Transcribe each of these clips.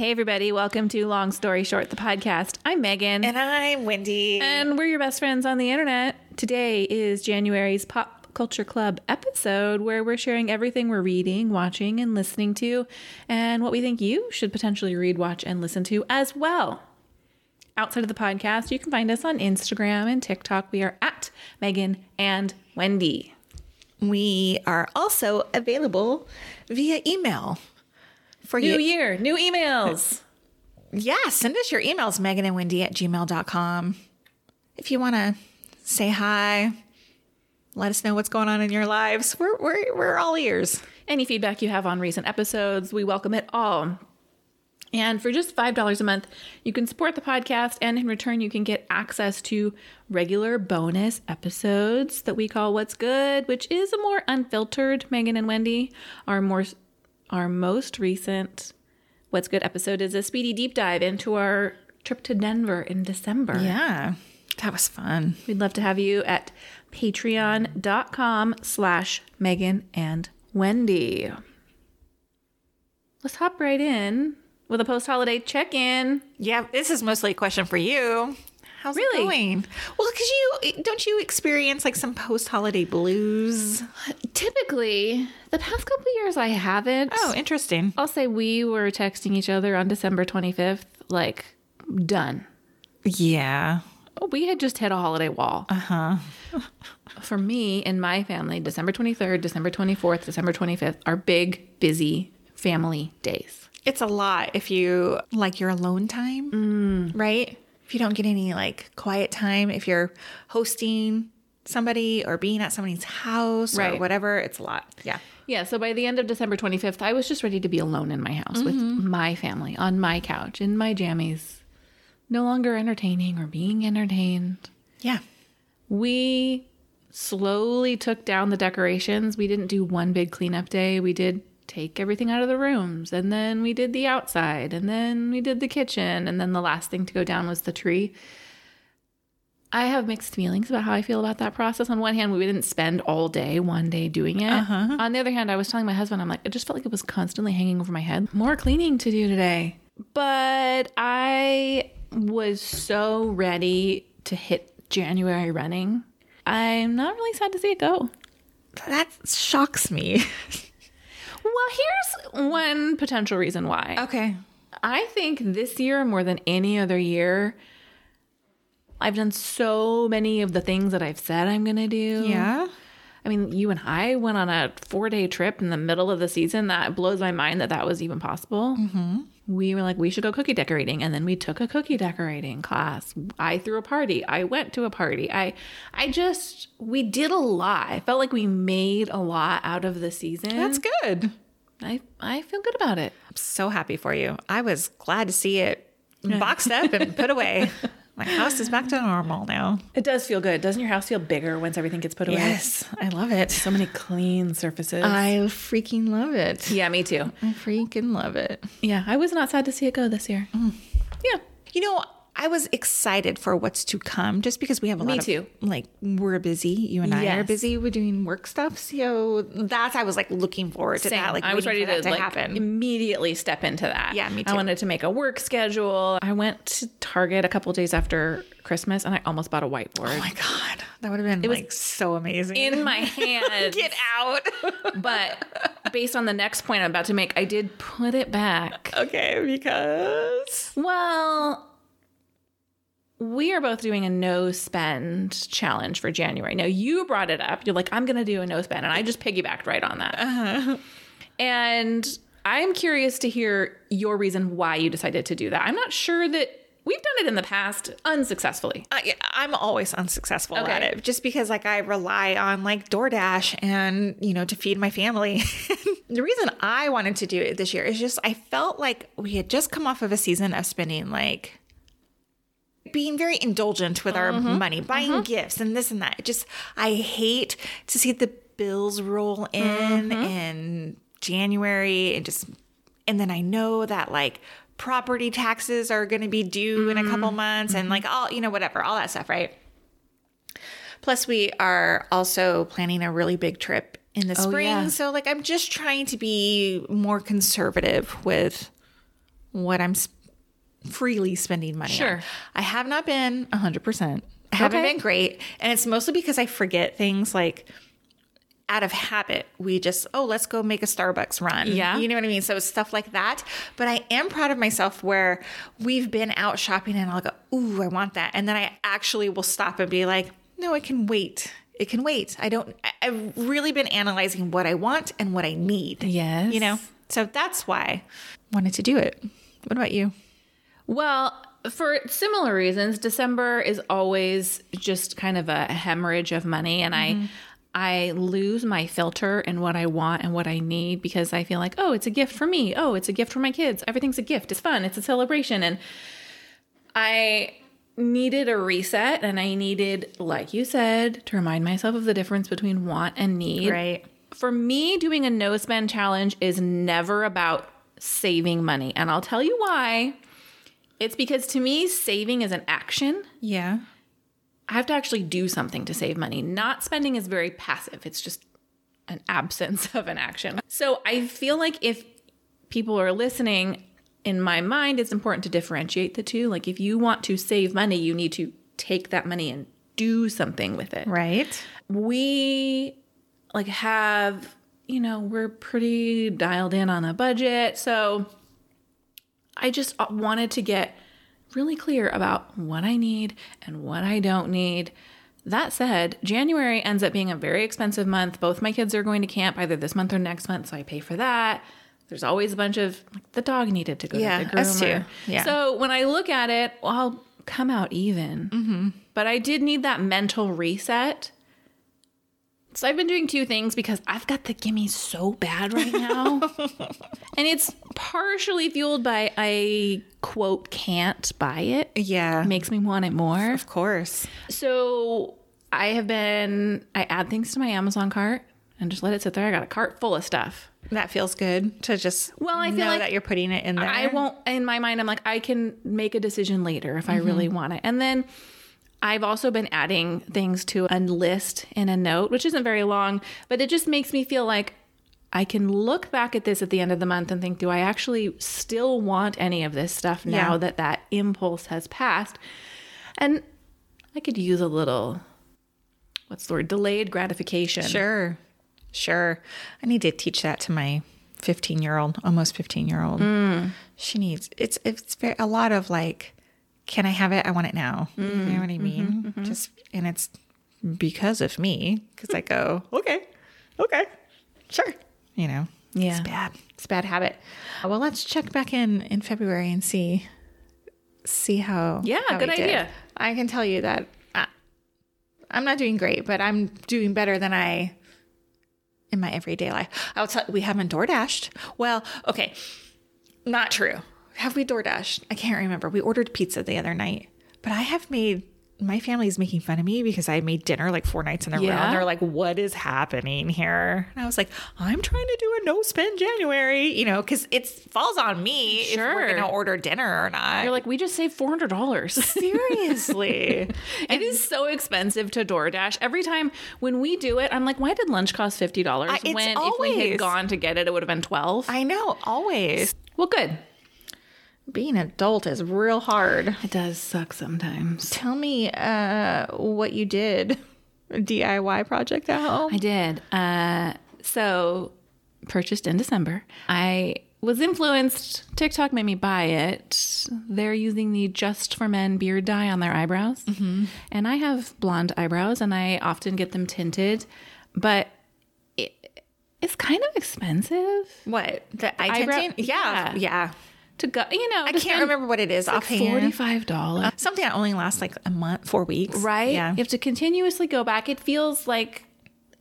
Hey, everybody. Welcome to Long Story Short, the podcast. I'm Megan. And I'm Wendy. And we're your best friends on the internet. Today is January's Pop Culture Club episode where we're sharing everything we're reading, watching, and listening to, and what we think you should potentially read, watch, and listen to as well. Outside of the podcast, you can find us on Instagram and TikTok. We are at Megan and Wendy. we are also available via email. For New you. year, new emails. Yeah, send us your emails, Megan and Wendy at gmail.com. If you want to say hi, let us know what's going on in your lives. We're, we're, we're all ears. Any feedback you have on recent episodes, we welcome it all. And for just $5 a month, you can support the podcast, and in return, you can get access to regular bonus episodes that we call What's Good, which is a more unfiltered Megan and Wendy. Our more our most recent What's Good episode is a speedy deep dive into our trip to Denver in December. Yeah, that was fun. We'd love to have you at patreon.com slash Megan and Wendy. Let's hop right in with a post-holiday check-in. Yeah, this is mostly a question for you. How's Really? it going? Well, because you don't you experience like some post holiday blues? Typically, the past couple of years I haven't. Oh, interesting. I'll say we were texting each other on December 25th, like, done. Yeah. We had just hit a holiday wall. Uh-huh. For me and my family, December 23rd, December 24th, December 25th are big, busy family days. It's a lot if you like your alone time, right? If you don't get any like quiet time, if you're hosting somebody or being at somebody's house or Right. whatever, it's a lot. Yeah. Yeah, so by the end of December 25th, I was just ready to be alone in my house with mm-hmm. my family on my couch in my jammies, no longer entertaining or being entertained. Yeah. We slowly took down the decorations. We didn't do one big cleanup day. We did take everything out of the rooms, and then we did the outside, and then we did the kitchen, and then the last thing to go down was the tree. I have mixed feelings about how I feel about that process. On one hand, we didn't spend all day one day doing it. Uh-huh. On the other hand, I was telling my husband, I'm like, it just felt like it was constantly hanging over my head. More cleaning to do today. But I was so ready to hit January running. I'm not really sad to see it go. That shocks me. Well, here's one potential reason why. okay. I think this year more than any other year, I've done so many of the things that I've said I'm going to do. Yeah. I mean, you and I went on a four day trip in the middle of the season. That blows my mind that that was even possible. Mm-hmm. We were like, we should go cookie decorating, and then we took a cookie decorating class. I threw a party. I went to a party. I, I just we did a lot. I felt like we made a lot out of the season. That's good. I I feel good about it. I'm so happy for you. I was glad to see it boxed up and put away. My house is back to normal now. It does feel good. Doesn't your house feel bigger once everything gets put away? Yes, I love it. So many clean surfaces. I freaking love it. yeah, me too. I freaking love it. Yeah, I was not sad to see it go this year. Mm. Yeah. You know, I was excited for what's to come just because we have a Me lot of too. like we're busy. You and I are busy. We're doing work stuff. So that's I was like looking forward to that. Like I was ready waiting to, like happen. immediately step into that. Yeah, me too. I wanted to make a work schedule. I went to Target a couple days after Christmas and I almost bought a whiteboard Oh my god, that would have been was like so amazing. in my hand. Get out. but based on the next point I'm about to make, I did put it back. okay, because Well, we are both doing a no spend challenge for January. Now, you brought it up. You're like, I'm going to do a no spend. And I just piggybacked right on that. Uh-huh. And I'm curious to hear your reason why you decided to do that. I'm not sure that we've done it in the past unsuccessfully. Uh, I, I'm always unsuccessful at it just because like I rely on like DoorDash and you know to feed my family. the reason I wanted to do it this year is just I felt like we had just come off of a season of spending like being very indulgent with our mm-hmm. money, buying mm-hmm. gifts and this and that. It just I hate to see the bills roll in mm-hmm. in January and just and then I know that like property taxes are going to be due in a couple months and like all you know whatever all that stuff right? Plus we are also planning a really big trip in the oh, spring yeah. so like i'm just trying to be more conservative with what I'm freely spending money on. Sure. I have not been 100%. I haven't Okay. been great. And it's mostly because I forget things like out of habit. We just, oh, let's go make a Starbucks run. Yeah. You know what I mean? So it's stuff like that. But I am proud of myself where we've been out shopping and I'll go, ooh, I want that. And then I actually will stop and be like, no, it can wait. It can wait. I don't, I've really been analyzing what I want and what I need. Yes. You know? So that's why I wanted to do it. What about you? Well, for similar reasons, December is always just kind of a hemorrhage of money and I mm-hmm. I lose my filter in what I want and what I need because I feel like, oh, it's a gift for me. Oh, it's a gift for my kids. Everything's a gift. It's fun. It's a celebration and I needed a reset and I needed, like you said, to remind myself of the difference between want and need. Right. For me, doing a no spend challenge is never about saving money. And I'll tell you why. It's because to me, saving is an action. Yeah. I have to actually do something to save money. Not spending is very passive, it's just an absence of an action. So I feel like if people are listening, in my mind, it's important to differentiate the two. Like if you want to save money, you need to take that money and do something with it. Right. We like have, you know, we're pretty dialed in on a budget. So I just uh, wanted to get really clear about what I need and what I don't need. That said, January ends up being a very expensive month. Both my kids are going to camp either this month or next month, so I pay for that. There's always a bunch of like the dog needed to go Yeah, to the groomer. us too. Yeah. So when I look at it, well, I'll come out even. Mm-hmm. But I did need that mental reset. So I've been doing two things because I've got the gimme so bad right now. and it's partially fueled by I quote can't buy it. Yeah. Makes me want it more. Of course. So I have been I add things to my Amazon cart and just let it sit there. I got a cart full of stuff. That feels good to just Well, I feel know like that you're putting it in there. I won't in my mind I'm like I can make a decision later if I mm-hmm. really want it. And then I've also been adding things to a list in a note, which isn't very long, but it just makes me feel like I can look back at this at the end of the month and think, do I actually still want any of this stuff now Yeah. that that impulse has passed? And I could use a little, what's the word, delayed gratification. Sure. Sure. I need to teach that to my 15 year old, almost 15 year old. Mm. She needs, it's, it's very, a lot of like, can I have it? I want it now. You know mm, what I mm-hmm, mean? Mm-hmm. Just, and it's because of me. Cause I go, okay, okay, sure. You know, Yeah. it's bad. It's a bad habit. Uh, well, let's check back in in February and see, see how. Yeah, how good did. idea. I can tell you that I, I'm not doing great, but I'm doing better than I in my everyday life. I'll tell we haven't door dashed. Well, okay, not true. Have we door dashed? I can't remember. We ordered pizza the other night, but I have made my family is making fun of me because I made dinner like four nights in a row. And they're like, what is happening here? And I was like, I'm trying to do a no spend January, you know, because it falls on me if we're going to order dinner or not. You're like, we just saved $400. seriously. It is so expensive to DoorDash. Every time when we do it, I'm like, why did lunch cost fifty dollars? I- it's When if we always- had gone to get it, it would have been twelve. I know, always. well, good. Being an adult is real hard. It does suck sometimes. Tell me uh, what you did. A DIY project at home. I did. Uh, so purchased in December. I was influenced. TikTok made me buy it. They're using the Just for Men beard dye on their eyebrows, and I have blonde eyebrows, and I often get them tinted, but it, it's kind of expensive. What? The eye Eyebrow- tinting? Yeah. yeah. Yeah. To go. You know, I can't remember what it is offhand. Forty five dollars, Something that only lasts like a month, four weeks. right? Yeah. You have to continuously go back. It feels like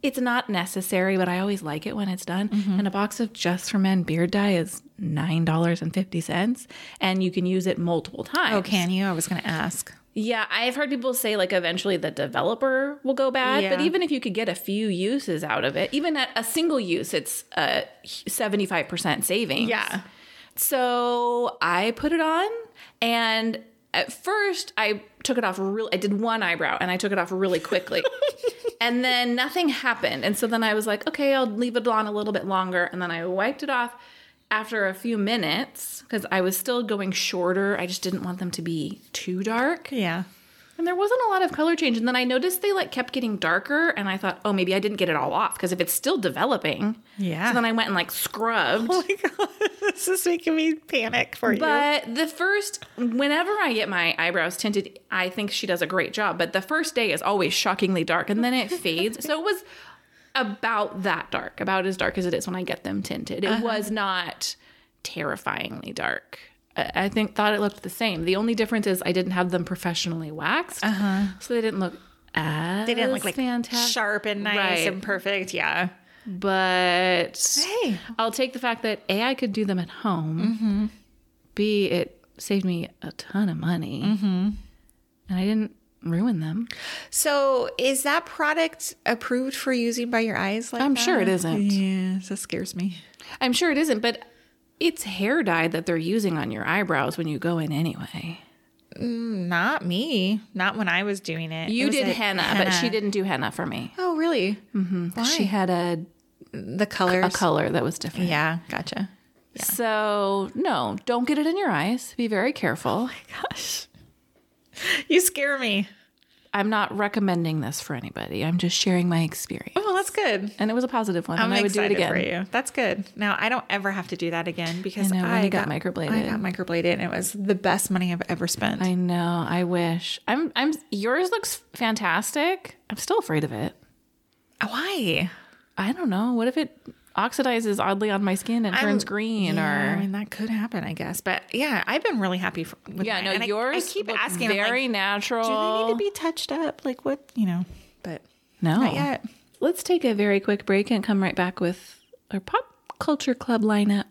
it's not necessary, but I always like it when it's done. Mm-hmm. And a box of Just for Men beard dye is nine dollars and fifty cents, and you can use it multiple times. Oh, can you? I was going to ask. Yeah, I've heard people say like eventually the developer will go bad, but even if you could get a few uses out of it, even at a single use, it's a seventy five percent savings. Yeah. So I put it on, and at first I took it off real. I did one eyebrow, and I took it off really quickly, and then nothing happened. And so then I was like, okay, I'll leave it on a little bit longer, and then I wiped it off. after a few minutes, because I was still going shorter, I just didn't want them to be too dark. Yeah. And there wasn't a lot of color change. And then I noticed they like kept getting darker. And I thought, oh, maybe I didn't get it all off because if it's still developing. Yeah. So then I went and like scrubbed. Oh my god, this is making me panic for you. But the first, whenever I get my eyebrows tinted, I think she does a great job. But the first day is always shockingly dark and then it fades. So it was about that dark, about as dark as it is when I get them tinted. It uh-huh. was not terrifyingly dark. I think thought it looked the same. The only difference is I didn't have them professionally waxed, uh-huh. so they didn't look as they didn't look like fantastic. sharp and nice Right. and perfect. Yeah. But Hey. I'll take the fact that A, I could do them at home. Mm-hmm. B, it saved me a ton of money. Mm-hmm. And I didn't ruin them. So is that product approved for using by your eyes? Like I'm that? sure it isn't. Yeah, that scares me. I'm sure it isn't, but it's hair dye that they're using on your eyebrows when you go in anyway. Not me. Not when I was doing it. It You was did a henna, but she didn't do henna for me. Oh, really? Mm-hmm. Why? She had a, the color a color that was different. Yeah, gotcha. So, no, don't get it in your eyes. Be very careful. Gosh, you scare me. I'm not recommending this for anybody. I'm just sharing my experience. Oh, that's good. And it was a positive one. I'm and I would do it again. for you. That's good. Now I don't ever have to do that again because I know, I you got microbladed. I got microbladed, and it was the best money I've ever spent. I know. I wish. I'm. I'm. Yours looks fantastic. I'm still afraid of it. Why? I don't know. What if it oxidizes oddly on my skin and turns green? Yeah, I mean that could happen, I guess. But yeah, I've been really happy for, with yeah, mine. no. And yours I, keep asking, very like, natural. do they need to be touched up? Like what? You know, but no. not yet. Let's take a very quick break and come right back with our pop culture club lineup.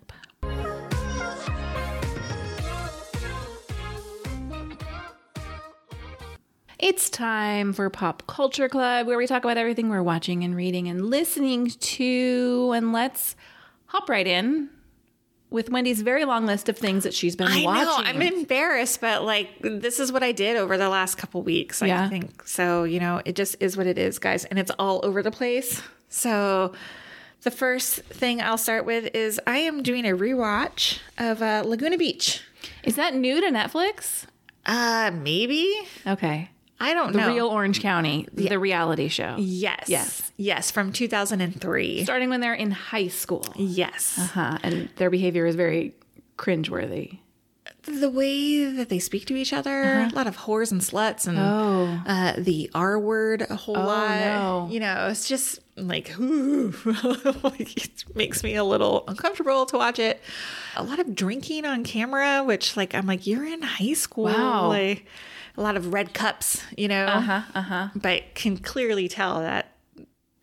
It's time for Pop Culture Club, where we talk about everything we're watching and reading and listening to. And let's hop right in with Wendy's very long list of things that she's been I watching. know. I'm embarrassed, but like this is what I did over the last couple weeks. I think so. You know, it just is what it is, guys, and it's all over the place. So. The first thing I'll start with is I am doing a rewatch of uh, Laguna Beach. Is that new to Netflix? Uh, maybe Okay. I don't The know. Real Orange County, the reality show. yes, Yes. yes, from 2003. Starting when they're in high school. Yes, Uh-huh. And their behavior is very cringeworthy. the way that they speak to each other, a lot of whores and sluts, and Oh. uh, the R word a whole lot. no. You know, it's just like, it makes me a little uncomfortable to watch it. A lot of drinking on camera, which, like, I'm like, you're in high school. Wow. Like, a lot of red cups, you know, Uh-huh. Uh-huh. but can clearly tell that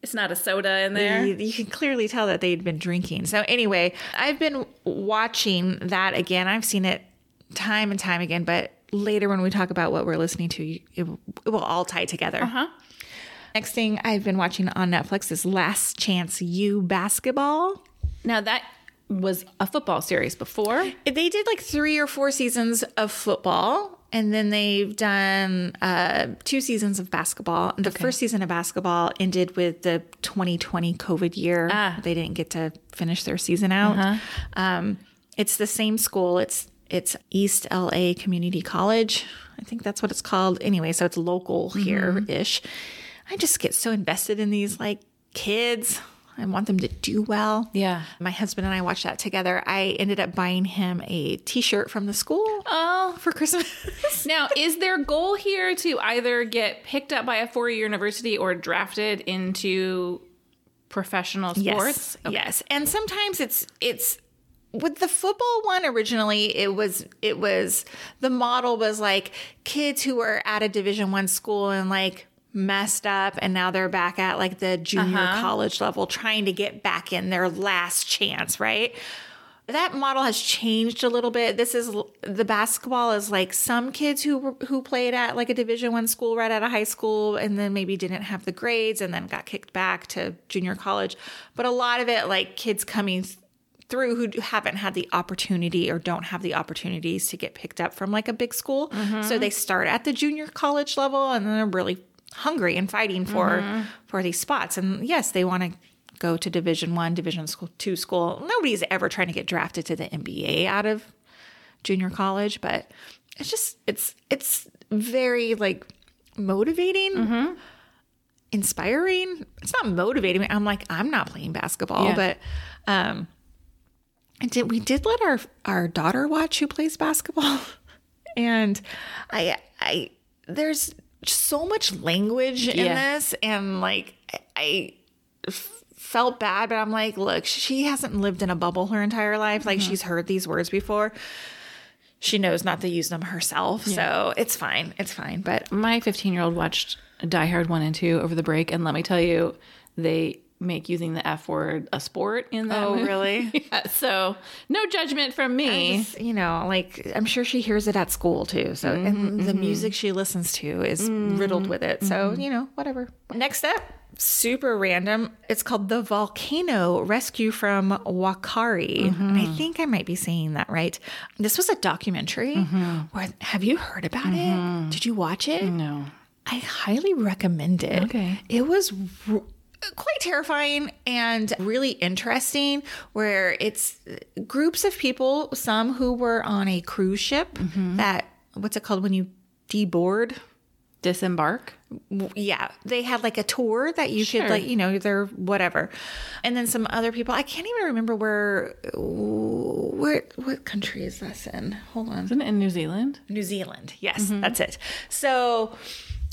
It's not a soda in there. you, you can clearly tell that they'd been drinking. So anyway, I've been watching that again. I've seen it time and time again, but later when we talk about what we're listening to, it, will- it will all tie together. Uh-huh. Next thing I've been watching on Netflix is Last Chance U Basketball. Now that was a football series before. They did like three or four seasons of football, and then they've done uh, two seasons of basketball. The first season of basketball ended with the 2020 COVID year. Ah. They didn't get to finish their season out. Um, it's the same school. It's it's East LA Community College. I think that's what it's called. Anyway, so it's local here ish. I just get so invested in these like kids. I want them to do well. Yeah. My husband and I watched that together. I ended up buying him a t-shirt from the school Oh. for Christmas. Now, is their goal here to either get picked up by a four-year university or drafted into professional sports? Yes. Yes. And sometimes it's it's with the football one originally it was it was the model was like kids who were at a division 1 school and like messed up and now they're back at like the junior uh-huh. college level trying to get back in their last chance, right? that model has changed a little bit. This is the basketball is like some kids who who played at like a Division One school right out of high school, and then maybe didn't have the grades, and then got kicked back to junior college. But a lot of it, like kids coming th- through who haven't had the opportunity or don't have the opportunities to get picked up from like a big school, so mm-hmm. they start at the junior college level, and then they're really hungry and fighting for for these spots. And yes, they want to go to Division One, Division school, two school. Nobody's ever trying to get drafted to the NBA out of junior college, but it's just it's it's very like motivating, Mm-hmm. inspiring. It's not motivating. I'm like I'm not playing basketball, Yeah. but um, I did we did let our our daughter watch who plays basketball, and I I there's so much language in Yeah. this, and like I f- felt bad, but I'm like, look, she hasn't lived in a bubble her entire life. Like mm-hmm. she's heard these words before. She knows not to use them herself, so it's fine. It's fine. But My 15 year old watched Die Hard 1 and 2 over the break, and let me tell you, they make using the F word a sport in that oh, movie. really? Yeah, so no judgment from me. Just, you know, like I'm sure she hears it at school too. So, and mm-hmm, the mm-hmm. music she listens to is mm-hmm, riddled with it. So, you know, whatever. Next up, super random. It's called The Volcano Rescue from Whakaari. And I think I might be saying that right. This was a documentary. Where, have you heard about it? Did you watch it? no. I highly recommend it. Okay. It was quite terrifying and really interesting, where it's groups of people, some who were on a cruise ship mm-hmm. that, what's it called when you deboard? Disembark. Yeah, they had like a tour that you Sure. could like, you know, they're whatever. And then some other people, I can't even remember where, where, what country is this in? Hold on. Isn't it in New Zealand? New Zealand. Yes, mm-hmm. that's it. So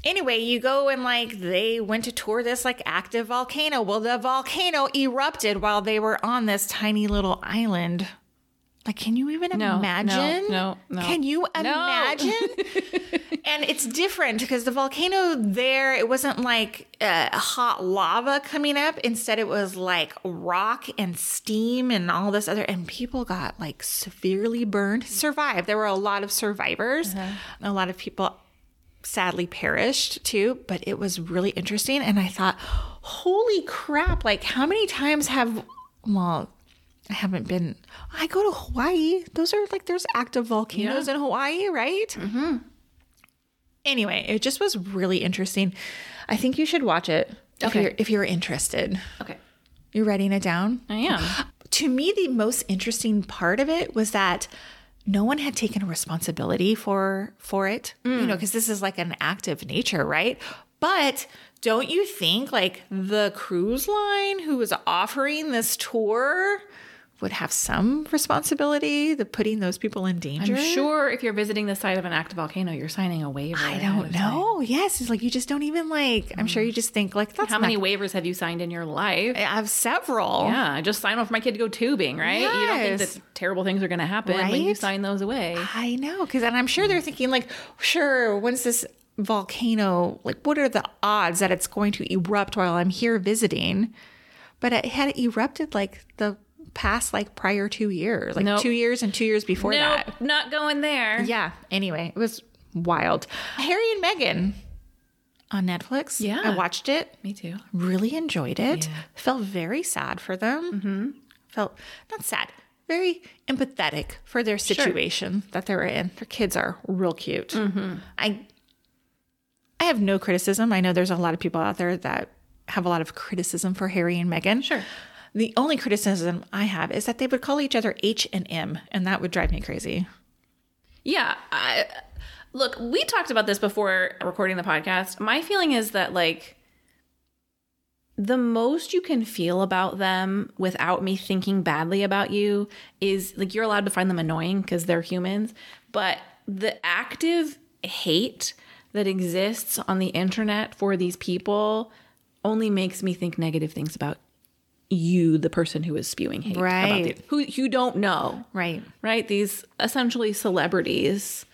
anyway, you go and like they went to tour this like active volcano. Well, the volcano erupted while they were on this tiny little island. Like, can you even No, no, imagine? no, no. Can you imagine? and it's different because the volcano there, it wasn't like uh, hot lava coming up. Instead, it was like rock and steam and all this other. And people got like severely burned, survived. There were a lot of survivors. A lot of people sadly perished too, but it was really interesting. And I thought, holy crap, like how many times have, well, I haven't been, I go to Hawaii. Those are like, there's active volcanoes in Hawaii, right? Mm-hmm. Anyway, it just was really interesting. I think you should watch it if, Okay. you're, if you're interested. Okay. You're writing it down? I am. to me the most interesting part of it was that no one had taken responsibility for for it you know mm. because this is like an act of nature right? But don't you think like the cruise line who was offering this tour would have some responsibility to putting those people in danger I'm sure if you're visiting the site of an active volcano, you're signing a waiver. i don't time. know yes it's like you just don't even like i'm sure you just think like that's How not- many waivers have you signed in your life? i have several Yeah, I just signed off for my kid to go tubing, right? You don't think Yes. that terrible things are going to happen when you sign those away. I know, because and I'm sure they're thinking like, sure, when's this volcano? Like, what are the odds that it's going to erupt while I'm here visiting? But it had erupted like the past like prior two years, like Nope. two years and two years before Nope, that. not going there. Yeah. Anyway, it was wild. Harry and Meghan on Netflix. Yeah. I watched it. Me too. Really enjoyed it. Felt very sad for them. Mm-hmm. Felt not sad, very empathetic for their situation that they were in. Their kids are real cute. Hmm. I I have no criticism. I know there's a lot of people out there that have a lot of criticism for Harry and Meghan. Sure. The only criticism I have is that they would call each other H and M, and that would drive me crazy. Yeah. I, look, we talked about this before recording the podcast. My feeling is that, like, the most you can feel about them without me thinking badly about you is like you're allowed to find them annoying because they're humans. But the active hate that exists on the internet for these people only makes me think negative things about you, the person who is spewing hate. about Right. the- who you don't know Right. right? These essentially celebrities.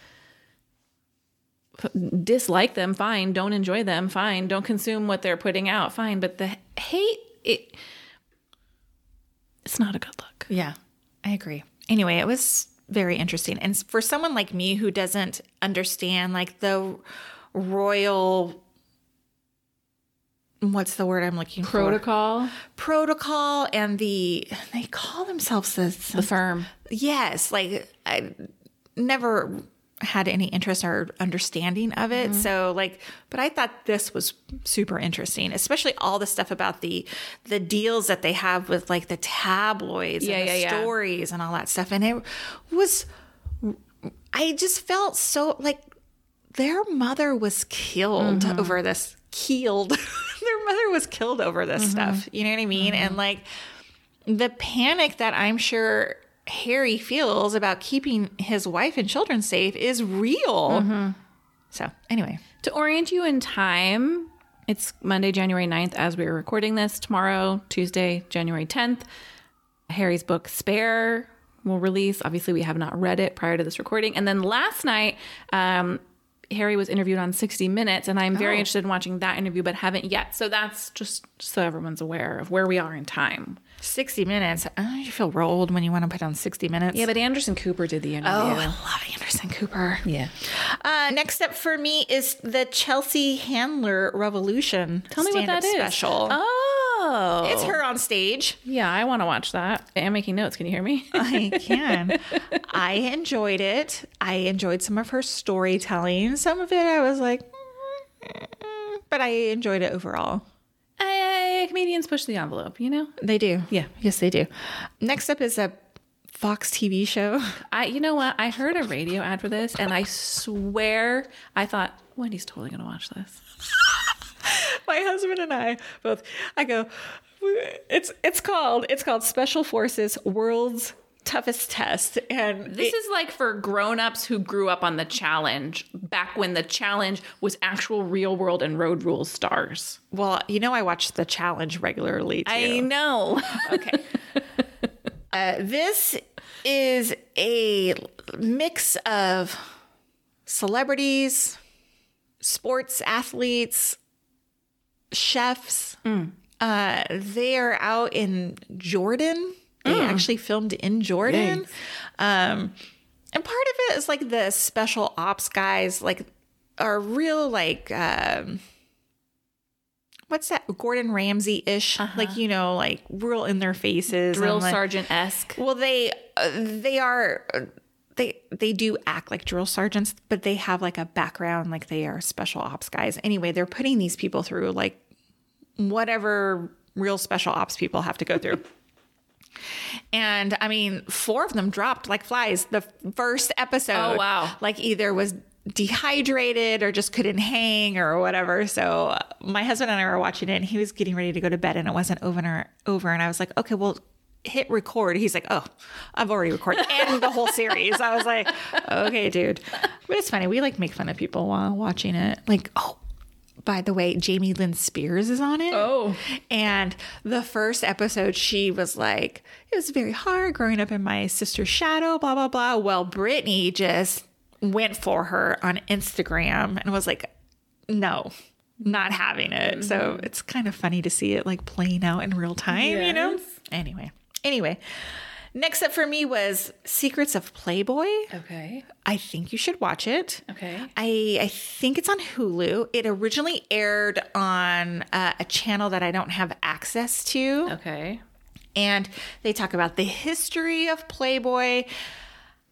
Dislike them, fine. Don't enjoy them, fine. Don't consume what they're putting out, fine. But the hate, it, it's not a good look. Yeah, I agree. Anyway, it was very interesting. And for someone like me who doesn't understand like the royal what's the word I'm looking for? Protocol, Protocol and the they call themselves the the firm. yes, like I never had any interest or understanding of it. So like, but I thought this was super interesting, especially all the stuff about the the deals that they have with like the tabloids Yeah, and the yeah, yeah. stories and all that stuff. And it was I just felt so like their mother was killed Mm-hmm. over this killed. their mother was killed over this Mm-hmm. stuff. You know what I mean? And like the panic that I'm sure Harry feels about keeping his wife and children safe is real. Mm-hmm. So, anyway, To orient you in time, it's Monday, January 9th, as we are recording this. Tomorrow, Tuesday, January 10th, Harry's book Spare will release. Obviously, we have not read it prior to this recording. And then last night, um, Harry was interviewed on 60 Minutes, and I'm very Oh. interested in watching that interview, but haven't yet. So that's just so everyone's aware of where we are in time. 60 minutes. Oh, you feel real old when you want to put on 60 minutes. Yeah, but Anderson Cooper did the interview. Oh, I love Anderson Cooper. yeah. Uh, next up for me is the Chelsea Handler Revolution. Tell me what that is. Special. Oh. It's her on stage. Yeah, I want to watch that. I'm making notes. Can you hear me? I can. I enjoyed it. I enjoyed some of her storytelling. Some of it I was like, mm, but I enjoyed it overall. Hey, comedians push the envelope, you know? They do. Yeah. Yes, they do. Next up is a Fox TV show. I you know what? I heard a radio ad for this and I swear I thought Wendy's totally gonna watch this. My husband and I both. I go. It's it's called it's called Special Forces World's Toughest Test, and This is like for grown-ups who grew up on the challenge back when the challenge was actual real world and road rules stars. well, you know, I watch the challenge regularly. Too. I know. Okay. uh, this is a mix of celebrities, sports athletes, chefs. Uh, they are out in Jordan. They actually filmed in Jordan. Um, and part of it is like the special ops guys, like, are real, like, um, what's that? Gordon Ramsay ish, like you know, like real in their faces, Drill like- sergeant esque. Well, they uh, they are uh, they they do act like drill sergeants, but they have like a background, like they are special ops guys. Anyway, they're putting these people through like whatever real special ops people have to go through. And I mean, four of them dropped like flies the first episode. Oh, wow. Like either was dehydrated or just couldn't hang or whatever. So uh, my husband and I were watching it and he was getting ready to go to bed and it wasn't over over and I was like, "Okay, well, hit record." He's like, "Oh, I've already recorded and the whole series." I was like, "Okay, dude." But it's funny. We like make fun of people while watching it. Like, "Oh, by the way, Jamie Lynn Spears is on it. Oh. And the first episode, she was like, it was very hard growing up in my sister's shadow, blah, blah, blah. Well, Britney just went for her on Instagram and was like, no, not having it. So mm-hmm. it's kind of funny to see it like playing out in real time, you know? Anyway, anyway. Next up for me was Secrets of Playboy. Okay. I think you should watch it. Okay. I, I think it's on Hulu. It originally aired on uh, a channel that I don't have access to. Okay. And they talk about the history of Playboy,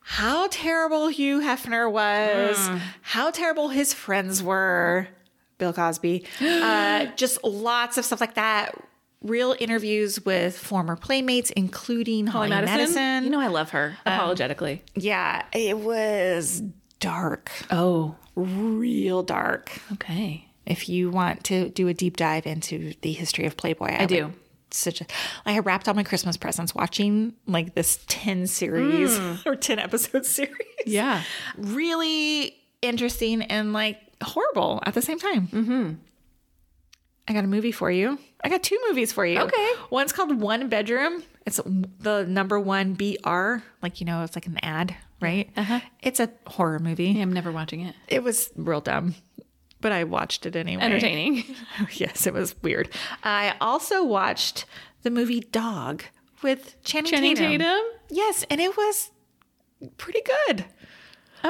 how terrible Hugh Hefner was, how terrible his friends were, Bill Cosby, uh, just lots of stuff like that. Real interviews with former playmates, including Holly, Madison. You know I love her. Apologetically. yeah, it was dark, oh. real dark. Okay. if you want to do a deep dive into the history of Playboy, I, do. would Such a, I wrapped all my Christmas presents watching like this ten series or ten episode series. Yeah. really interesting and like horrible at the same time. Mm-hmm. I got a movie for you. I got two movies for you. Okay. One's called One Bedroom. It's the number one BR, like you know, it's like an ad, right? Uh-huh. It's a horror movie. Yeah, I'm never watching it. It was real dumb, but I watched it anyway. Entertaining. yes, it was weird. I also watched the movie Dog with Channing, Channing Tatum. Tatum? Yes, and it was pretty good.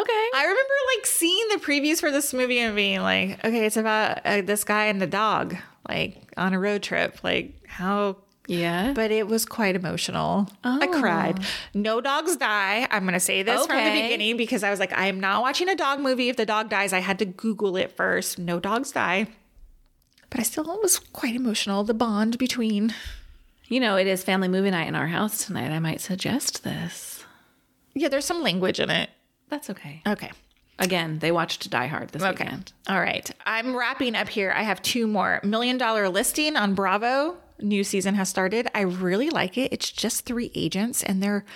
Okay. I remember like seeing the previews for this movie and being like, okay, it's about uh, this guy and the dog, like on a road trip. Like, how Yeah. but it was quite emotional. I cried. No dogs die. I'm going to say this from the beginning because I was like, I am not watching a dog movie. If the dog dies, I had to Google it first. No dogs die. But I still was quite emotional. The bond between. you know, it is family movie night in our house tonight. I might suggest this. Yeah, there's some language in it. That's okay. Okay. Again, they watched Die Hard this Okay. weekend. All right. I'm wrapping up here. I have two more. Million Dollar Listing on Bravo. New season has started. I really like it. It's just three agents and they're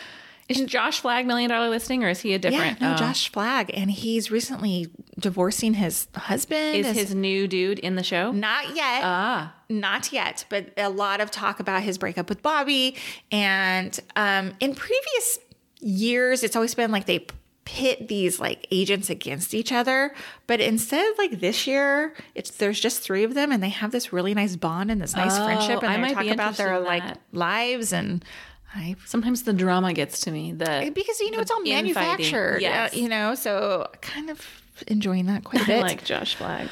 Is Josh Flagg Million Dollar Listing or is he a different? yeah, no, oh. Josh Flagg, and he's recently divorcing his husband. is His- his new dude in the show? not yet, Ah, not yet, but a lot of talk about his breakup with Bobby. And um, in previous years, it's always been like they pit these like agents against each other, but instead, like this year, it's there's just three of them, and they have this really nice bond and this nice Oh, friendship, and I they might talk about their like lives and. I sometimes the drama gets to me. The because you know it's all infighting. manufactured, Yes. uh, you know. So kind of enjoying that quite a bit. I like Josh Flagg.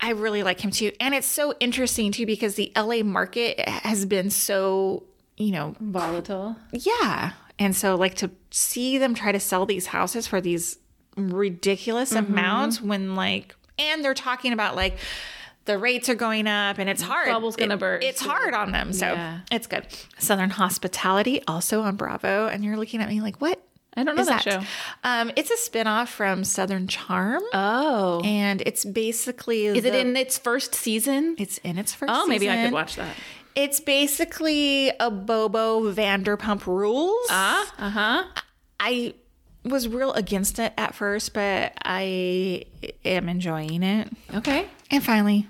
I really like him too, and it's so interesting too because the LA market has been so, you know, Volatile. yeah, and so like to see them try to sell these houses for these ridiculous Mm-hmm. amounts when like, and they're talking about like. The rates are going up and it's hard. bubble's gonna It- burst. It's hard on them. So Yeah. it's good. Southern Hospitality also on Bravo. And you're looking at me like, what? I don't know is that show. Um, it's a spinoff from Southern Charm, Oh, and it's basically is it in its first season? It's in its first. Oh, maybe I could watch that. It's basically a Bobo Vanderpump Rules. Ah, uh huh. I was real against it at first, but I am enjoying it. Okay. And finally,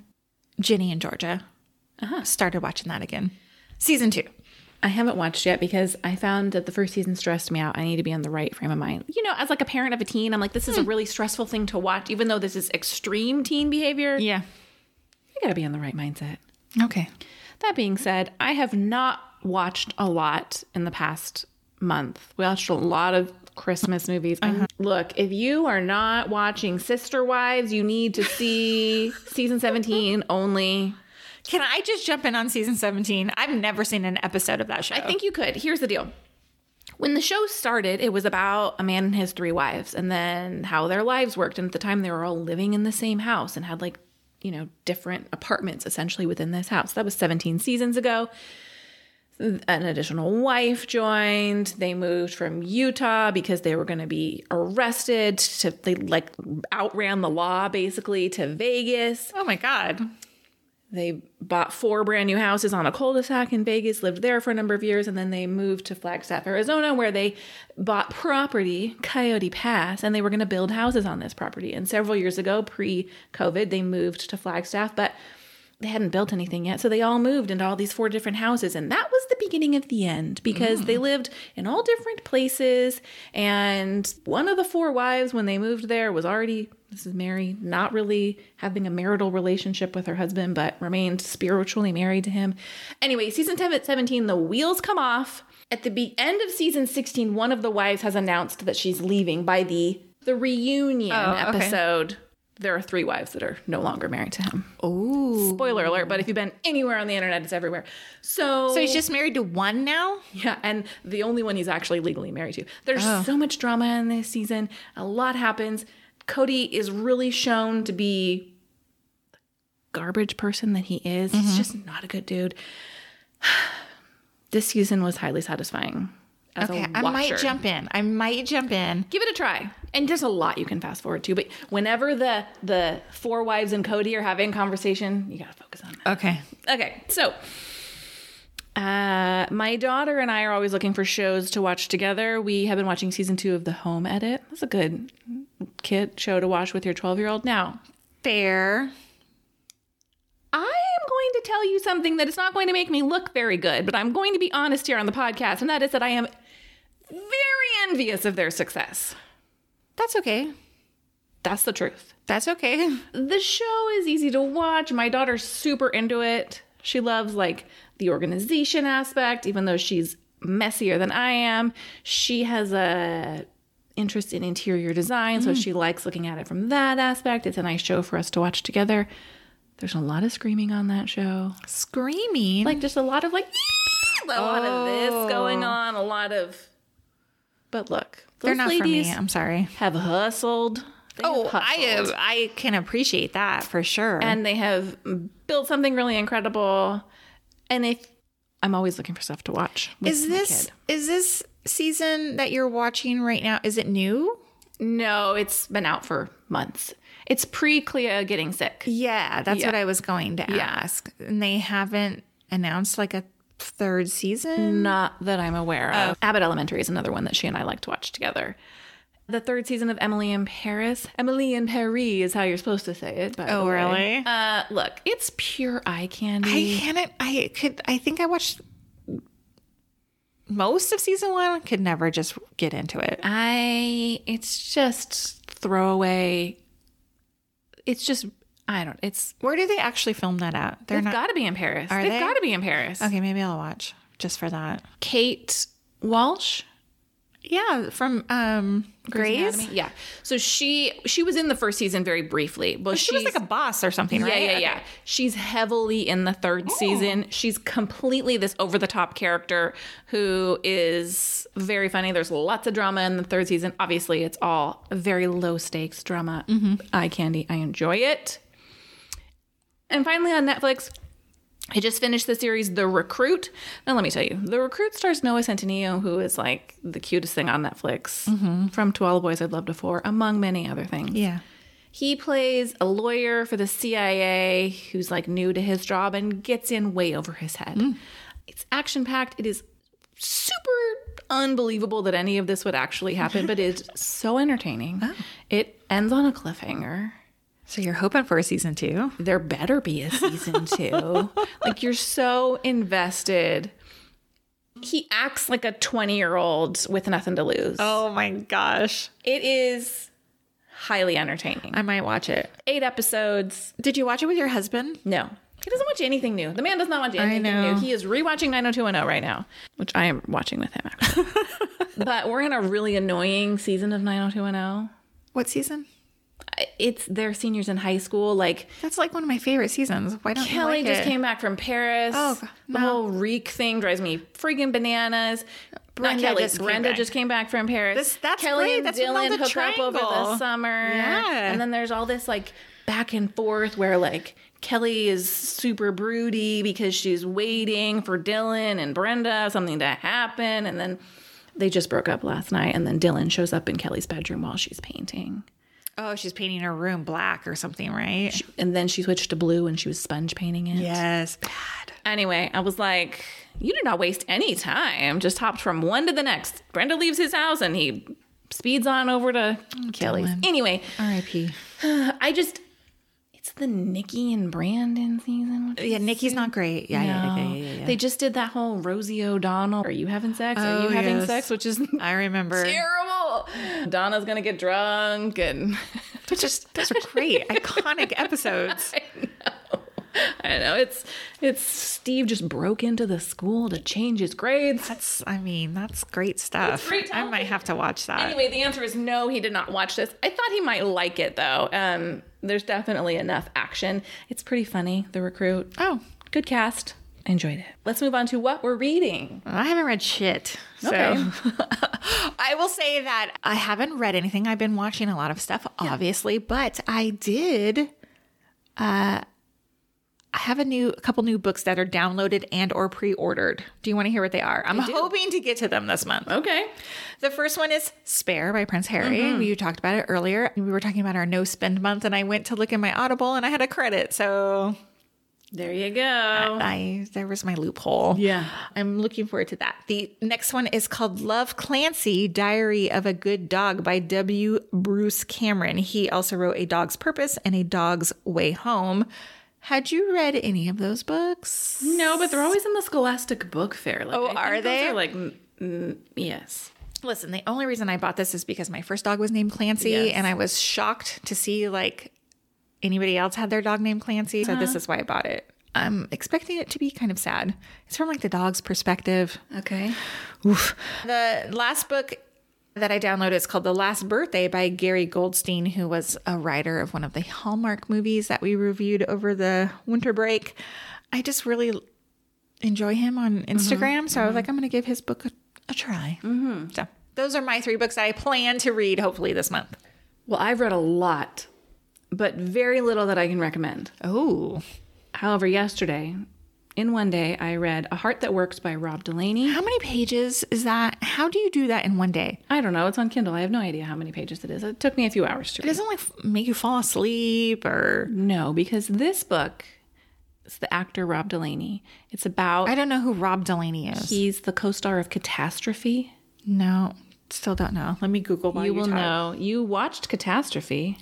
Ginny and Georgia. Uh-huh. Started watching that again. Season two. I haven't watched yet because I found that the first season stressed me out. I need to be in the right frame of mind. You know, as like a parent of a teen, I'm like, this is a really stressful thing to watch, even though this is extreme teen behavior. Yeah. You got to be in the right mindset. Okay. That being said, I have not watched a lot in the past month. We watched a lot of Christmas movies. I- uh-huh. Look, if you are not watching Sister Wives, you need to see season 17 only. Can I just jump in on season 17? I've never seen an episode of that show. I think you could. Here's the deal. When the show started, it was about a man and his three wives and then how their lives worked. And at the time, they were all living in the same house and had like, you know, different apartments essentially within this house. That was 17 seasons ago. An additional wife joined. They moved from Utah because they were going to be arrested. To they like outran the law basically to Vegas. Oh my God. They bought four brand new houses on a cul-de-sac in Vegas, lived there for a number of years, and then they moved to Flagstaff, Arizona, where they bought property, Coyote Pass, and they were going to build houses on this property. And several years ago, pre-COVID, they moved to Flagstaff, but they hadn't built anything yet. So they all moved into all these four different houses. And that was the beginning of the end because they mm. lived in all different places. And one of the four wives, when they moved there, was already, this is Meri, not really having a marital relationship with her husband, but remained spiritually married to him. Anyway, season 10 at 17, the wheels come off. At the be- end of season 16, one of the wives has announced that she's leaving by the the reunion Oh, okay. episode. There are three wives that are no longer married to him. Oh. Spoiler alert, but if you've been anywhere on the internet, it's everywhere. So, So he's just married to one now? yeah, and the only one he's actually legally married to. There's oh. so much drama in this season. A lot happens. Kody is really shown to be the garbage person that he is. He's mm-hmm. just not a good dude. this season was highly satisfying. Okay, I might jump in. I might jump in. Give it a try. And there's a lot you can fast forward to, but whenever the the four wives and Kody are having conversation, you gotta focus on that. Okay. Okay, so uh, my daughter and I are always looking for shows to watch together. We have been watching season two of The Home Edit. That's a good kid show to watch with your 12 year old. Now, Fair. I am going to tell you something that is not going to make me look very good, but I'm going to be honest here on the podcast, and that is that I am very envious of their success. That's okay. That's the truth. That's okay. the show is easy to watch. My daughter's super into it. She loves like the organization aspect, even though she's messier than I am. She has a interest in interior design, so mm. she likes looking at it from that aspect. It's a nice show for us to watch together. There's a lot of screaming on that show. Screaming. Like just a lot of like a lot of this going oh. on, a lot of. But look, those They're not ladies for me. I'm sorry. have hustled. They have Oh, I hustled. I can appreciate that for sure. and they have built something really incredible. And if I'm always looking for stuff to watch, with is my this kid. is this season that you're watching right now? Is it new? No, it's been out for months. It's pre Clea getting sick. Yeah, that's Yeah. what I was going to ask. And they haven't announced like a third season. Not that I'm aware of. Abbott Elementary is another one that she and I like to watch together. The third season of Emily in Paris. Emily in Paris is how you're supposed to say it. By Oh, really? Uh, look, it's pure eye candy. I can't. I could. I think I watched most of season one. Could never just get into it. I it's just throwaway. It's just I don't. It's Where do they actually film that at? They're they've got to be in Paris. Are they've they? got to be in Paris. okay, maybe I'll watch just for that. Kate Walsh. Yeah, from um Grey's. Anatomy? Yeah. So she she was in the first season very briefly. But She was like a boss or something, right? yeah, yeah, yeah. She's heavily in the third season. She's completely this over the top character who is very funny. There's lots of drama in the third season. Obviously, it's all very low stakes drama, eye candy. I enjoy it. And finally, on Netflix, I just finished the series The Recruit. Now, let me tell you, The Recruit stars Noah Centineo, who is like the cutest thing on Netflix mm-hmm. from To All the Boys I'd Loved Before, among many other things. Yeah. He plays a lawyer for the CIA who's like new to his job and gets in way over his head. Mm. It's action packed. It is super unbelievable that any of this would actually happen, but it's so entertaining. Oh. It ends on a cliffhanger. So you're hoping for a season two? There better be a season two. like you're so invested. He acts like a 20 year old with nothing to lose. Oh my gosh. It is highly entertaining. I might watch it. Eight episodes. Did you watch it with your husband? No. He doesn't watch anything new. The man does not watch anything new. He is rewatching 90210 right now, which I am watching with him actually. but we're in a really annoying season of 90210. What season? It's their seniors in high school. Like That's like one of my favorite seasons. Why don't Kelly you like just it? came back from Paris. Oh, God, the whole reek thing drives me freaking bananas. Brenda Not Kelly. just came Brenda back. just came back from Paris. This- that's Kelly great. and That's Dylan hook up over the summer. Yeah. And then there's all this like back and forth where like Kelly is super broody because she's waiting for Dylan and Brenda something to happen, and then they just broke up last night, and then Dylan shows up in Kelly's bedroom while she's painting. Oh, she's painting her room black or something, right? And then she switched to blue and she was sponge painting it. yes. Bad. Anyway, I was like, you did not waste any time. Just hopped from one to the next. Brenda leaves his house and he speeds on over to Kelly's. Anyway, R.I.P. I just, it's the Nikki and Brandon season. Yeah, is Nikki's not great. Yeah, yeah, no. yeah, yeah, yeah. They just did that whole Rosie O'Donnell. Are you having sex? Are oh, you Oh, having yes. sex? Which is I remember. terrible. Donna's gonna get drunk and just those are great, iconic episodes. I know it's it's Steve just broke into the school to change his grades. That's, I mean, that's great stuff. great I might have to watch that. Anyway, the answer is no, he did not watch this. I thought he might like it though. Um, there's definitely enough action. It's pretty funny, The Recruit. Oh, Good cast. I enjoyed it. Let's move on to what we're reading. I haven't read shit. So Okay. I will say that I haven't read anything. I've been watching a lot of stuff, obviously, but I did. Uh, have a new, a couple new books that are downloaded and or pre-ordered. Do you want to hear what they are? I'm hoping to get to them this month. Okay. The first one is Spare by Prince Harry. Mm-hmm. We talked about it earlier. We were talking about our no spend month, and I went to look in my Audible, and I had a credit, so There you go. I there was my loophole. Yeah. I'm looking forward to that. The next one is called Love Clancy: Diary of a Good Dog by W. Bruce Cameron. He also wrote A Dog's Purpose and A Dog's Way Home. Had you read any of those books? no, but they're always in the Scholastic Book Fair. Like, Oh, I think are those they? Are like, mm, yes. Listen, the only reason I bought this is because my first dog was named Clancy, Yes. and I was shocked to see like anybody else had their dog named Clancy. So this is why I bought it. I'm expecting it to be kind of sad. It's from like the dog's perspective. Okay. Oof. The last book that I downloaded is called The Last Birthday by Gary Goldstein, who was a writer of one of the Hallmark movies that we reviewed over the winter break. I just really enjoy him on Instagram. So I was like, I'm going to give his book a, a try. Mm-hmm. So those are my three books that I plan to read hopefully this month. Well, I've read a lot, but very little that I can recommend. Oh, However, yesterday, in one day, I read A Heart That Works by Rob Delaney. how many pages is that? How do you do that in one day? I don't know. It's on Kindle. I have no idea how many pages it is. It took me a few hours to It read. doesn't like make you fall asleep or No, because this book, it's the actor Rob Delaney. It's about I don't know who Rob Delaney is. he's the co-star of Catastrophe. no, still don't know. Let me Google while you you, will talk. know. You watched Catastrophe.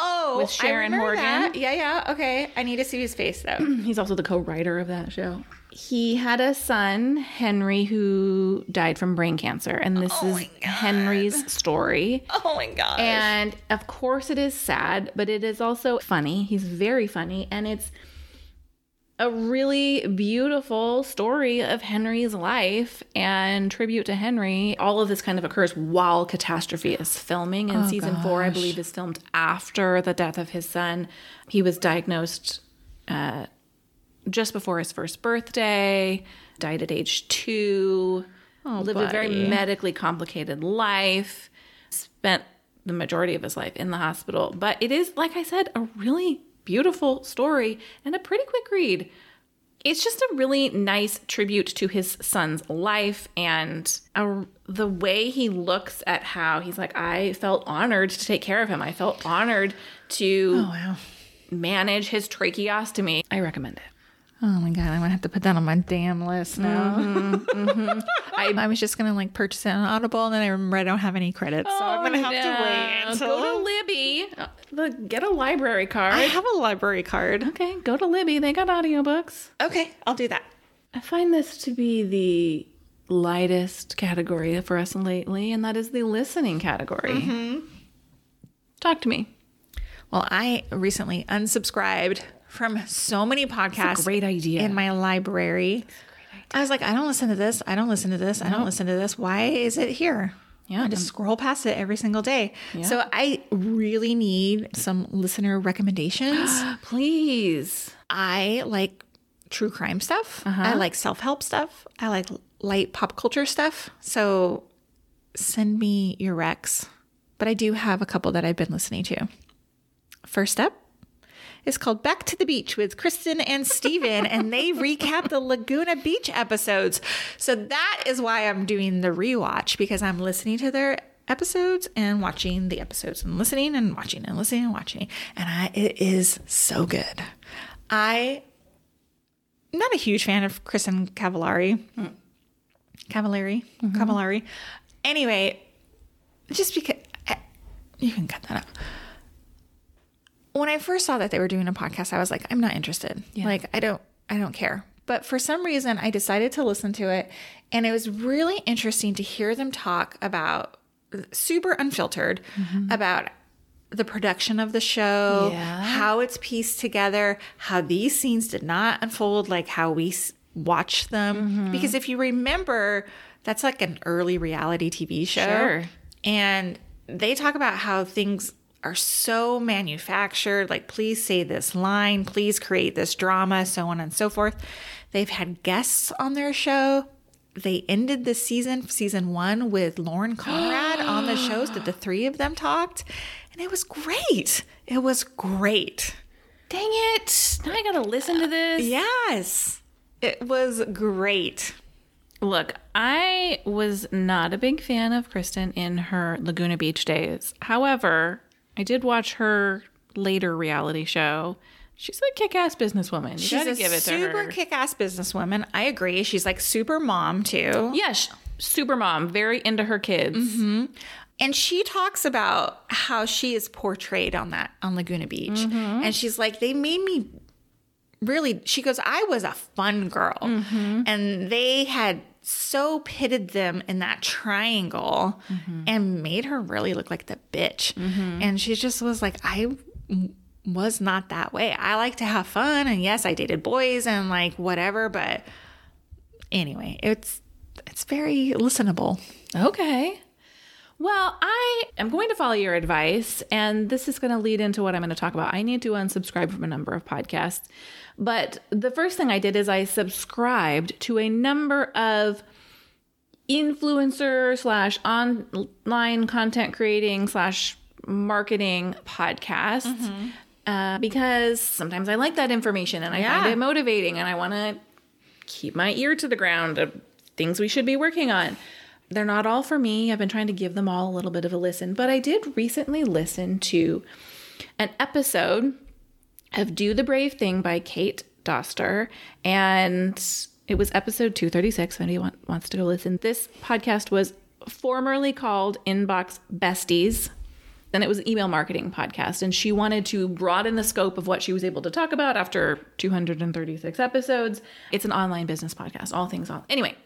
Oh, With Sharon Horgan. that. Yeah, yeah. Okay, I need to see his face though. He's also the co-writer of that show. He had a son, Henry, who died from brain cancer, and this Oh is. Henry's story. oh my gosh. And of course, it is sad, but it is also funny. He's very funny, and it's a really beautiful story of Henry's life and tribute to Henry. All of this kind of occurs while Catastrophe is filming, and season four, I believe, is filmed after the death of his son. He was diagnosed uh, just before his first birthday, died at age two, lived a very medically complicated life, spent the majority of his life in the hospital. But it is, like I said, a really beautiful story and a pretty quick read. It's just a really nice tribute to his son's life and a, the way he looks at how he's like, I felt honored to take care of him. I felt honored to oh, wow. manage his tracheostomy. I recommend it. Oh my god, I'm gonna have to put that on my damn list now. Mm-hmm, mm-hmm. I, I was just gonna like purchase it on Audible, and then I remember I don't have any credits, so I'm gonna oh, have to wait until Go to Libby. Uh, look, Get a library card. I have a library card. okay, go to Libby. They got audiobooks. Okay, I'll do that. I find this to be the lightest category for us lately, and that is the listening category. Mm-hmm. Talk to me. Well, I recently unsubscribed from so many podcasts. great idea. in my library. I was like, I don't listen to this. I don't listen to this. I don't listen to this. Why is it here? Yeah, I just scroll past it every single day. So I really need some listener recommendations. Please. I like true crime stuff. Uh-huh. I like self help stuff. I like light pop culture stuff. So send me your recs. But I do have a couple that I've been listening to. First up is called Back to the Beach with Kristin and Stephen, and they recap the Laguna Beach episodes. So that is why I'm doing the rewatch because I'm listening to their episodes and watching the episodes and listening and watching and listening and watching. And I it is so good. I am not a huge fan of Kristin Cavallari. Cavallari. Mm-hmm. Cavallari. Anyway, just because eh, you can cut that out when I first saw that they were doing a podcast, I was like, I'm not interested. Like, I don't, I don't care. But for some reason, I decided to listen to it, and it was really interesting to hear them talk about super unfiltered mm-hmm. about the production of the show, Yeah. how it's pieced together, how these scenes did not unfold like how we s- watched them. Mm-hmm. Because if you remember, that's like an early reality TV show. Sure. And they talk about how things are so manufactured like, please say this line, please create this drama, so on and so forth. They've had guests on their show. They ended the season, season one, with Lauren Conrad on the shows that the three of them talked. And it was great. It was great. Dang it. Now I got to listen to this. Yes. It was great. Look, I was not a big fan of Kristin in her Laguna Beach days. However, I did watch her later reality show. She's a kick-ass businesswoman. You She's gotta a give it to super her. kick-ass businesswoman. I agree. She's like super mom too. yes, super mom, very into her kids. Mm-hmm. And she talks about how she is portrayed on that on Laguna Beach. Mm-hmm. And she's like, they made me really she goes, I was a fun girl. Mm-hmm. And they had so pitted them in that triangle mm-hmm. and made her really look like the bitch. Mm-hmm. And she just was like, I was not that way. I like to have fun and yes, I dated boys and like whatever, but anyway, it's it's very listenable. Okay. Well, I am going to follow your advice, and this is going to lead into what I'm going to talk about. I need to unsubscribe from a number of podcasts. But the first thing I did is I subscribed to a number of influencer slash online content creating slash marketing podcasts uh, because sometimes I like that information and I Yeah. find it motivating and I want to keep my ear to the ground of things we should be working on. They're not all for me. I've been trying to give them all a little bit of a listen, but I did recently listen to an episode of Do the Brave Thing by Kate Doster. And it was episode 236. If anyone wants to go listen, this podcast was formerly called Inbox Besties. Then it was email marketing podcast. And she wanted to broaden the scope of what she was able to talk about after 236 episodes. It's an online business podcast, all things on. Anyway,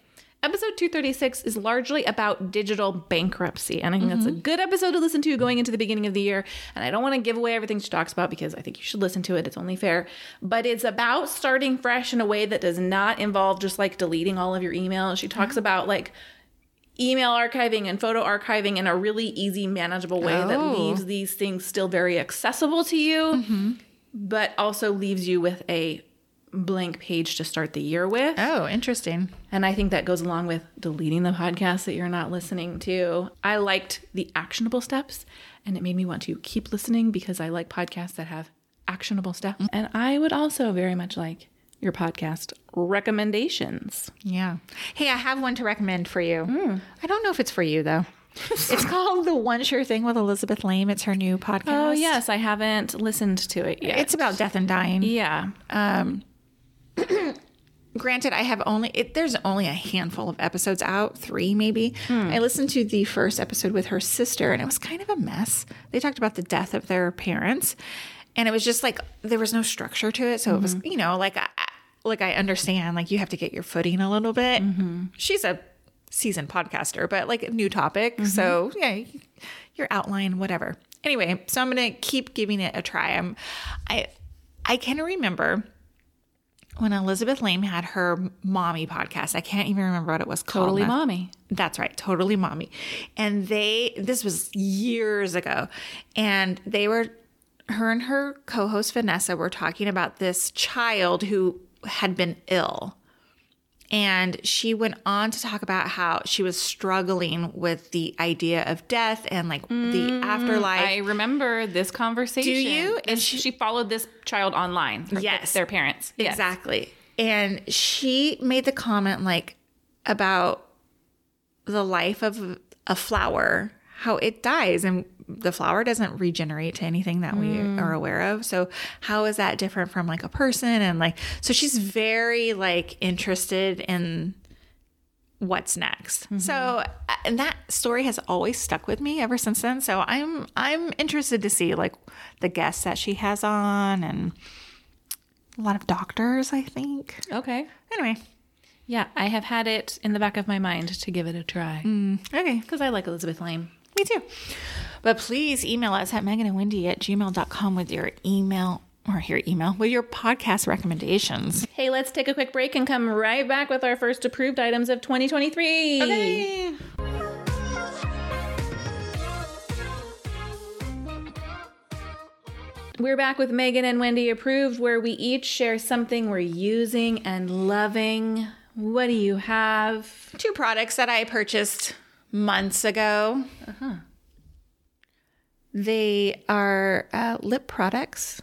Episode 236 is largely about digital bankruptcy. And I think that's a good episode to listen to going into the beginning of the year. And I don't want to give away everything she talks about because I think you should listen to it. It's only fair. But it's about starting fresh in a way that does not involve just like deleting all of your email. She talks about like email archiving and photo archiving in a really easy, manageable way that Oh. leaves these things still very accessible to you, mm-hmm. but also leaves you with a blank page to start the year with. Oh, interesting. And I think that goes along with deleting the podcast that you're not listening to. I liked the actionable steps and it made me want to keep listening because I like podcasts that have actionable steps. And I would also very much like your podcast recommendations. Yeah. Hey, I have one to recommend for you. Mm. I don't know if it's for you though. it's called The One Sure Thing with Elizabeth Lame. It's her new oh, podcast. Oh, yes, I haven't listened to it yet. It's about death and dying. yeah. Um, Granted, I have only it, there's only a handful of episodes out, three maybe. Hmm. I listened to the first episode with her sister, and it was kind of a mess. They talked about the death of their parents, and it was just like there was no structure to it. So it was, mm-hmm. you know, like I, like I understand, like you have to get your footing a little bit. Mm-hmm. She's a seasoned podcaster, but like a new topic, mm-hmm. so yeah, your outline, whatever. Anyway, so I'm gonna keep giving it a try. I'm, I, I can remember when Elizabeth Lame had her mommy podcast. I can't even remember what it was called. Totally mommy. That's right, totally mommy. And they, this was years ago, and they were, her and her co host Vanessa were talking about this child who had been ill. And she went on to talk about how she was struggling with the idea of death and like the mm, afterlife. I remember this conversation. Do you? And she, she followed this child online. Yes. Their parents. Yes. Exactly. And she made the comment like about the life of a flower, how it dies and the flower doesn't regenerate to anything that we mm. are aware of. So how is that different from like a person and like so she's very like interested in what's next. Mm-hmm. So uh, and that story has always stuck with me ever since then. So I'm I'm interested to see like the guests that she has on and a lot of doctors, I think. Okay. Anyway, Yeah, I have had it in the back of my mind to give it a try mm. okay, because I like Elizabeth Lame. me too. But please email us at Megan and Wendy at gmail.com with your email or your email with your podcast recommendations. Hey, let's take a quick break and come right back with our first approved items of 2023. Okay. We're back with Megan and Wendy approved, where we each share something we're using and loving. What do you have? Two products that I purchased months ago. Uh-huh. They are uh, lip products.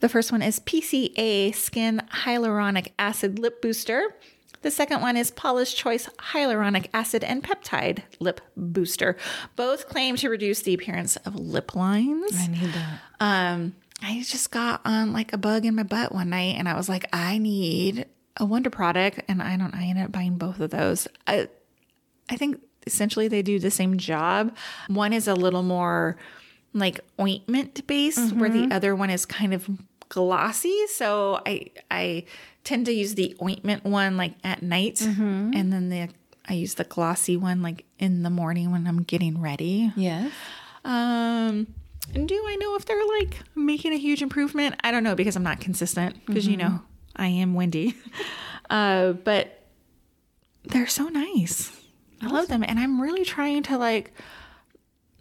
The first one is PCA Skin Hyaluronic Acid Lip Booster. The second one is Paula's Choice Hyaluronic Acid and Peptide Lip Booster. Both claim to reduce the appearance of lip lines. I need that. Um, I just got on like a bug in my butt one night, and I was like, I need a Wonder product, and I don't. I ended up buying both of those. I, I think essentially they do the same job. One is a little more like ointment based, where the other one is kind of glossy. So I I tend to use the ointment one like at night, and then the I use the glossy one like in the morning when I'm getting ready. Yes. Um, and do I know if they're like making a huge improvement? I don't know because I'm not consistent because you know I am windy. uh, but they're so nice. I love them, and I'm really trying to like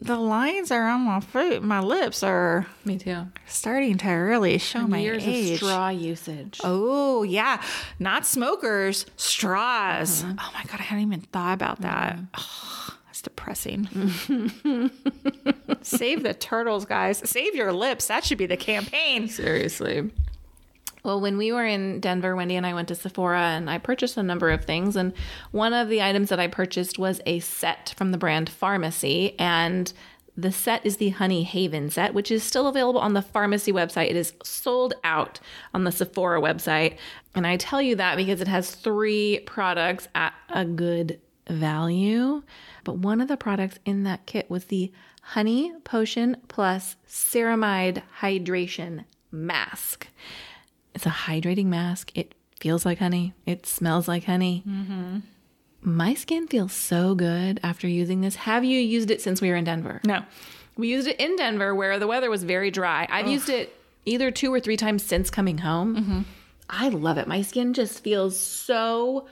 the lines are on my foot, my lips are Me too. starting to really show my Years age. of straw usage. Oh yeah, not smokers, straws. Uh-huh. Oh my god, I hadn't even thought about that. Oh, that's depressing. Save the turtles, guys. Save your lips. That should be the campaign. Seriously. Well, when we were in Denver, Wendy and I went to Sephora and I purchased a number of things. And one of the items that I purchased was a set from the brand Farmacy. And the set is the Honey Haven set, which is still available on the Farmacy website. It is sold out on the Sephora website. And I tell you that because it has three products at a good value. But one of the products in that kit was the Honey Potion Plus Ceramide Hydration Mask. It's a hydrating mask. It feels like honey. It smells like honey. Mm-hmm. My skin feels so good after using this. Have you used it since we were in Denver? No. We used it in Denver where the weather was very dry. I've used it either two or three times since coming home. Mm-hmm. I love it. My skin just feels so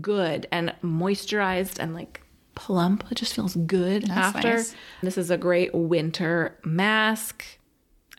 good and moisturized and like plump. It just feels good after. nice. This is a great winter mask.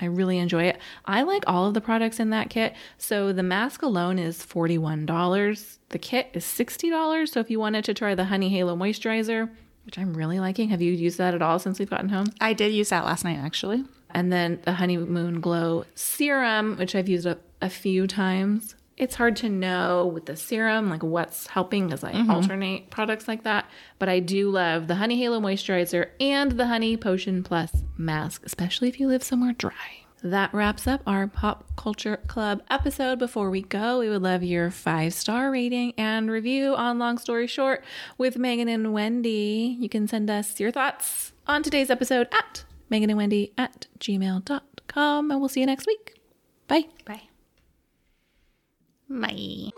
I really enjoy it. I like all of the products in that kit. So the mask alone is $41. The kit is $60. So if you wanted to try the Honey Halo Moisturizer, which I'm really liking, have you used that at all since we've gotten home? I did use that last night actually. And then the Honeymoon Glow Serum, which I've used a, a few times. It's hard to know with the serum, like what's helping as I mm-hmm. alternate products like that. But I do love the Honey Halo Moisturizer and the Honey Potion Plus mask, especially if you live somewhere dry. That wraps up our Pop Culture Club episode. Before we go, we would love your five star rating and review on Long Story Short with Megan and Wendy. You can send us your thoughts on today's episode at Megan and Wendy at gmail.com. And we'll see you next week. Bye. Bye. Bye.